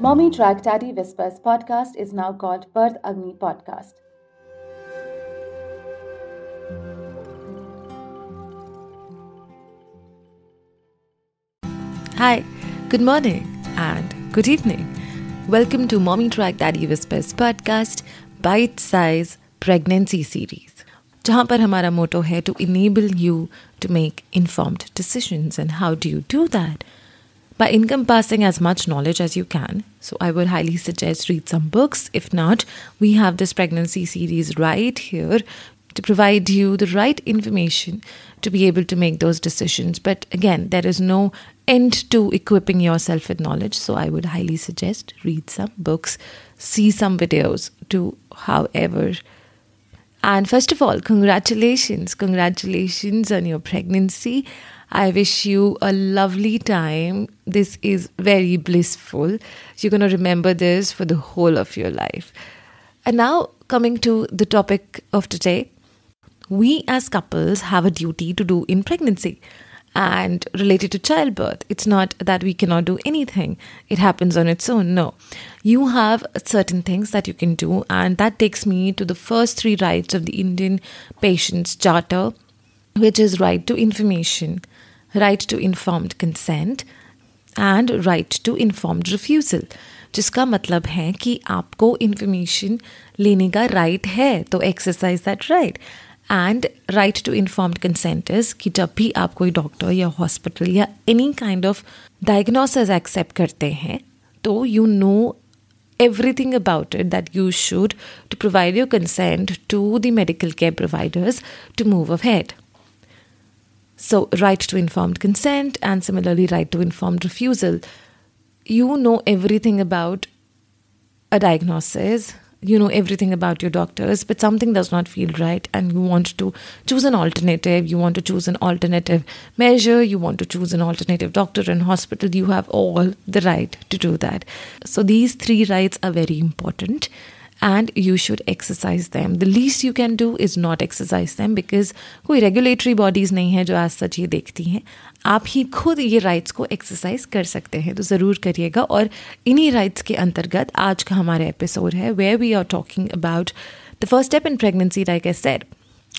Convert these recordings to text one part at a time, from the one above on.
Mommy Track Daddy Whispers podcast is now called Birth Agni Podcast. Hi, good morning and good evening. Welcome to Mommy Track Daddy Whispers podcast, bite size pregnancy series. जहाँ पर हमारा motto है to enable you to make informed decisions. And how do you do that? by encompassing as much knowledge as you can. So I would highly suggest read some books. If not, we have this pregnancy series right here to provide you the right information to be able to make those decisions. But again, there is no end to equipping yourself with knowledge. So I would highly suggest read some books, see some videos, do however and first of all, congratulations. Congratulations on your pregnancy. I wish you a lovely time. This is very blissful. You're going to remember this for the whole of your life. And now, coming to the topic of today, we as couples have a duty to do in pregnancy and related to childbirth. It's not that we cannot do anything, it happens on its own. No. You have certain things that you can do, and that takes me to the first three rights of the Indian Patients Charter, which is right to information, right to informed consent, and right to informed refusal. जिसका मतलब है कि आपको information लेने का right है तो exercise that right and right to informed consent is कि जब भी आप कोई डॉक्टर या हॉस्पिटल या any kind of diagnosis accept करते हैं तो you know everything about it that you should to provide your consent to the medical care providers to move ahead. So, right to informed consent and similarly, right to informed refusal. You know everything about a diagnosis, you know everything about your doctors, but something does not feel right, and you want to choose an alternative, you want to choose an alternative measure, you want to choose an alternative doctor and hospital, you have all the right to do that. So, these three rights are very important And you should exercise them. The least you can do is not exercise them because कोई regulatory bodies नहीं है जो आज सच ये देखती हैं आप ही खुद ये राइट्स को एक्सरसाइज कर सकते हैं तो ज़रूर करिएगा और इन्हीं राइट्स के अंतर्गत आज का हमारा एपिसोड है where we are talking about the first step in pregnancy like I said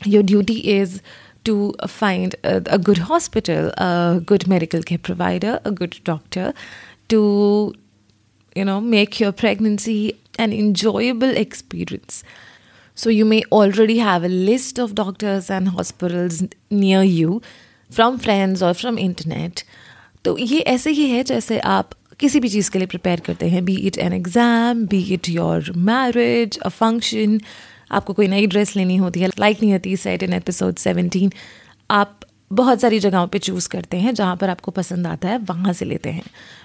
your duty is to find a, a, good hospital, a good medical care provider, a good doctor to, you know, make your pregnancy an enjoyable experience. So you may already have a list of doctors and hospitals near you from friends और from internet तो ये ऐसे ही है जैसे आप किसी भी चीज़ के लिए प्रिपेयर करते हैं be it an exam be it your marriage a function आपको कोई नई ड्रेस लेनी होती है लाइक नहीं होती सेट इन एपिसोड सेवनटीन आप बहुत सारी जगहों पे चूज़ करते हैं, जहाँ पर आपको पसंद आता है, वहाँ से लेते हैं।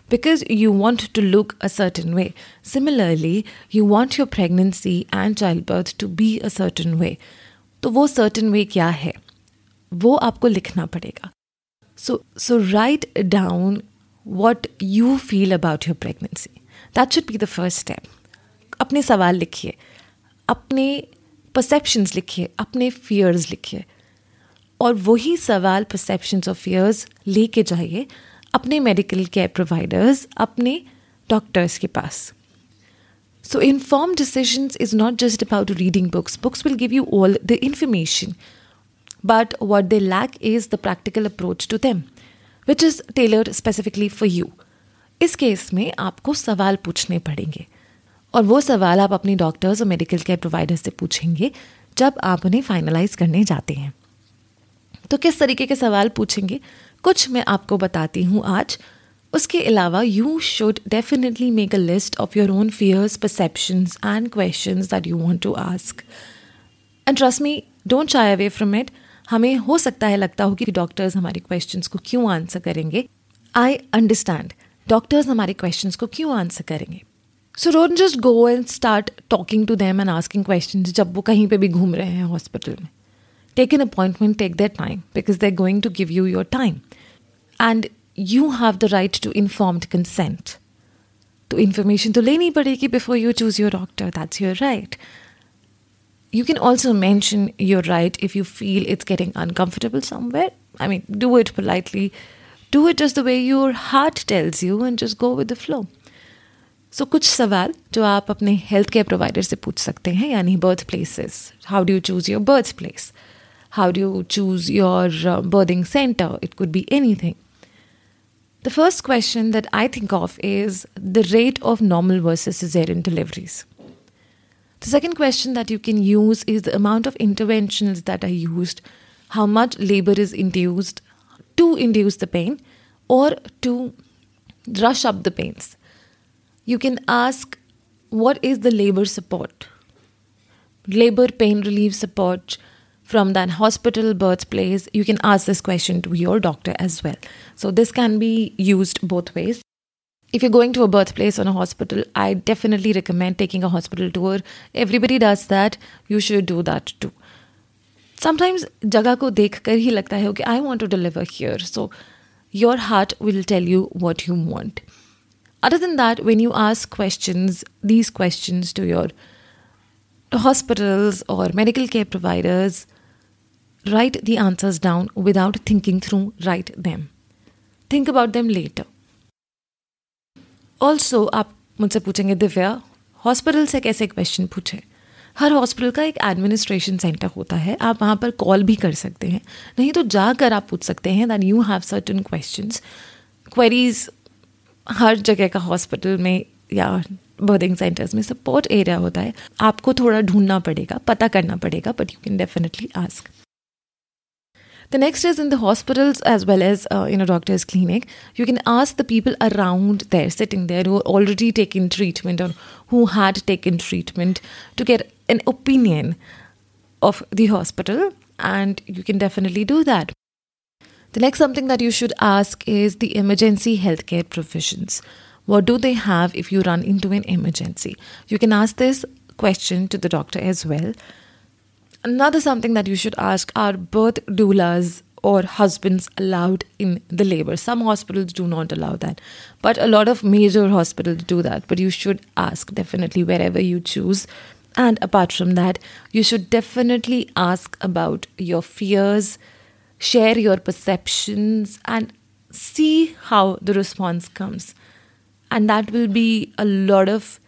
Because you want to look a certain way similarly you want your pregnancy and child birth to be a certain way तो वो सर्टन वे क्या है? वो आपको लिखना पड़ेगा। So so write down what you feel about your pregnancy that should be the first step अपने सवाल लिखिए। अपने परसेप्शंस लिखिए। अपने फियर्स लिखिए। और वही सवाल परसेप्शंस ऑफ़ फियर्स लेके जाइए अपने मेडिकल केयर प्रोवाइडर्स अपने डॉक्टर्स के पास। So inform decision is not just about reading books books will give you all the information but what they lack is the practical approach to them which is tailor specifically for you इस case में आपको सवाल पूछने पड़ेंगे, और वो सवाल आप अपने डॉक्टर्स और मेडिकल केयर प्रोवाइडर्स से पूछेंगे जब आप उन्हें फाइनलाइज करने जाते हैं। तो किस तरीके के सवाल पूछेंगे? कुछ मैं आपको बताती हूँ आज। उसके अलावा you should definitely make a list of your own fears perceptions and question that you want to ask and trust me don't shy away from it हमें हो सकता है लगता हो कि डॉक्टर्स हमारे क्वेश्चन को क्यों आंसर करेंगे? आई अंडरस्टैंड डॉक्टर्स हमारे क्वेश्चन को क्यों आंसर करेंगे? So don't just go and start talking to them and asking question जब वो कहीं पे भी घूम रहे हैं हॉस्पिटल में। Take an appointment take there time because they are going to give you your time and you have the right to informed consent तो इन्फॉर्मेशन तो लेनी पड़ेगी before you choose your doctor that's your right you can also mention your right if you feel it's getting uncomfortable somewhere. I mean, do it politely. Do it just the way your heart tells you and just go with the flow. So so, कुछ सवाल जो आप अपने health care provider से पूछ सकते हैं यानी birth places how do you choose your birth place how do you choose your uh, birthing center? It could be anything. The first question that I think of is the rate of normal versus cesarean deliveries. The second question that you can use is the amount of interventions that are used, how much labor is induced to induce the pain or to rush up the pains. You can ask what is the labor support? Labor pain relief support, from that hospital birthplace you can ask this question to your doctor as well. So this can be used both ways. If you're going to a birthplace or a hospital i definitely recommend taking a hospital tour. Everybody does that. You should do that too. Sometimes jaga ko dekh kar hi lagta hai okay i want to deliver here. So your heart will tell you what you want. Other than that, when you ask questions, these questions to your hospitals or medical care providers, write the answers down without thinking through, write them. Think about them later. Also आप मुझसे पूछेंगे Divya hospital से कैसे question पूछे? हर hospital का एक administration centre होता है। आप वहाँ पर कॉल भी कर सकते हैं। नहीं तो जाकर आप पूछ सकते हैं that you have certain questions queries हर जगह का हॉस्पिटल में या बर्थिंग सेंटर्स में सपोर्ट एरिया होता है। आपको थोड़ा ढूंढना पड़ेगा पता करना पड़ेगा but you can definitely ask The next is in the hospitals as well as uh, in a doctor's clinic. You can ask the people around there, sitting there, who are already taking treatment or who had taken treatment to get an opinion of the hospital. And you can definitely do that. The next something that you should ask is the emergency healthcare provisions. What do they have if you run into an emergency? You can ask this question to the doctor as well. Another something that you should ask are birth doulas or husbands allowed in the labor. Some hospitals do not allow that, but a lot of major hospitals do that. But you should ask definitely wherever you choose. And apart from that, you should definitely ask about your fears, share your perceptions and see how the response comes. And that will be a lot of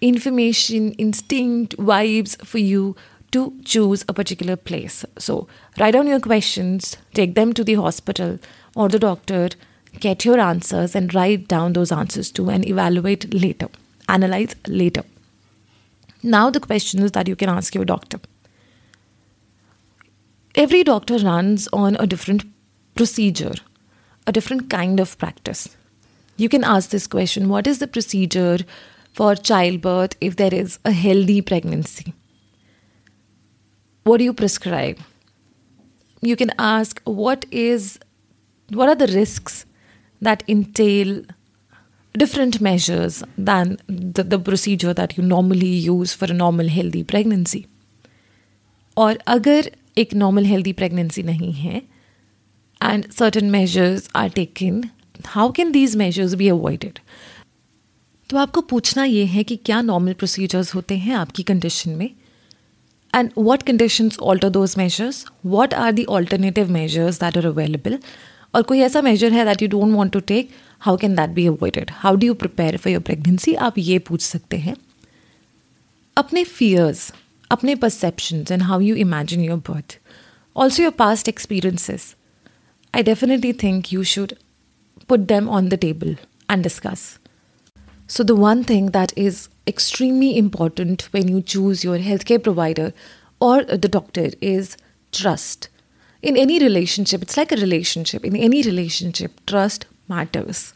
information, instinct, vibes for you to choose a particular place. So, write down your questions, take them to the hospital or the doctor, get your answers, and write down those answers too and evaluate later, analyze later. Now, the questions that you can ask your doctor every doctor runs on a different procedure, a different kind of practice. You can ask this question What is the procedure for childbirth if there is a healthy pregnancy? What do you prescribe? You can ask what is what are the risks that entail different measures than the, the procedure that you normally use for a normal healthy pregnancy. Or agar एक normal healthy pregnancy नहीं है and certain measures are taken how can these measures be avoided तो आपको पूछना ये है कि क्या नॉर्मल प्रोसीजर्स होते हैं आपकी कंडीशन में and what conditions alter those measures what are the alternative measures that are available और कोई ऐसा मेजर है that you don't want to take how can that be avoided how do you prepare for your pregnancy आप ये पूछ सकते हैं अपने फियर्स अपने perceptions and how you imagine your birth. Also, your past experiences. I definitely think you should put them on the table and discuss. So, the one thing that is extremely important when you choose your healthcare provider or the doctor is trust. In any relationship, it's like a relationship. In any relationship, trust matters.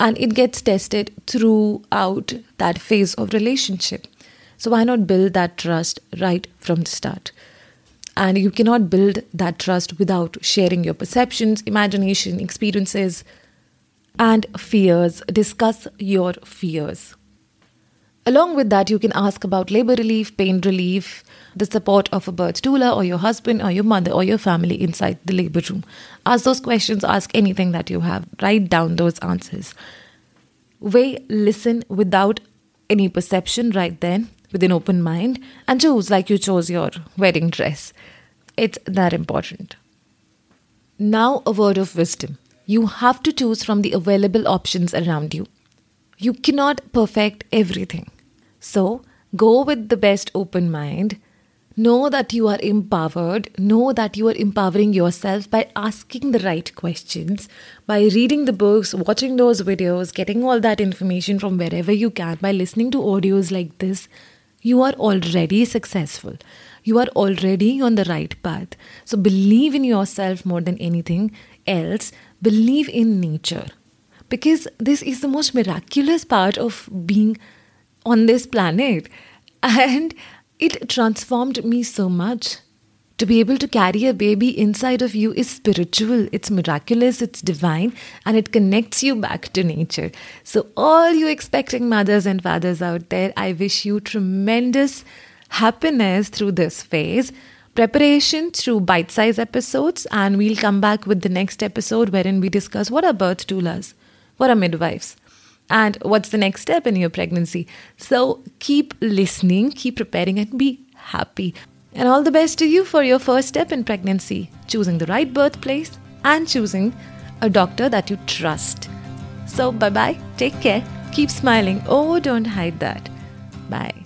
And it gets tested throughout that phase of relationship. So why not build that trust right from the start? And you cannot build that trust without sharing your perceptions, imagination, experiences, and fears. Discuss your fears. Along with that, you can ask about labor relief, pain relief, the support of a birth doula or your husband or your mother or your family inside the labor room. Ask those questions, ask anything that you have, write down those answers. Weigh, listen without any perception right then with an open mind and choose like you chose your wedding dress. It's that important. Now, a word of wisdom. You have to choose from the available options around you. You cannot perfect everything. So go with the best open mind. Know that you are empowered. Know that you are empowering yourself by asking the right questions, by reading the books, watching those videos, getting all that information from wherever you can, by listening to audios like this. You are already successful. You are already on the right path. So believe in yourself more than anything else. Believe in nature. Because this is the most miraculous part of being on this planet. And it transformed me so much. To be able to carry a baby inside of you is spiritual, it's miraculous, it's divine, and it connects you back to nature. So, all you expecting mothers and fathers out there, I wish you tremendous happiness through this phase. Preparation through bite sized episodes, and we'll come back with the next episode wherein we discuss what are birth doulas, what are midwives, and what's the next step in your pregnancy. So keep listening, keep preparing, and be happy. And all the best to you for your first step in pregnancy choosing the right birthplace and choosing a doctor that you trust. So, bye bye, take care, keep smiling. Oh, don't hide that. Bye.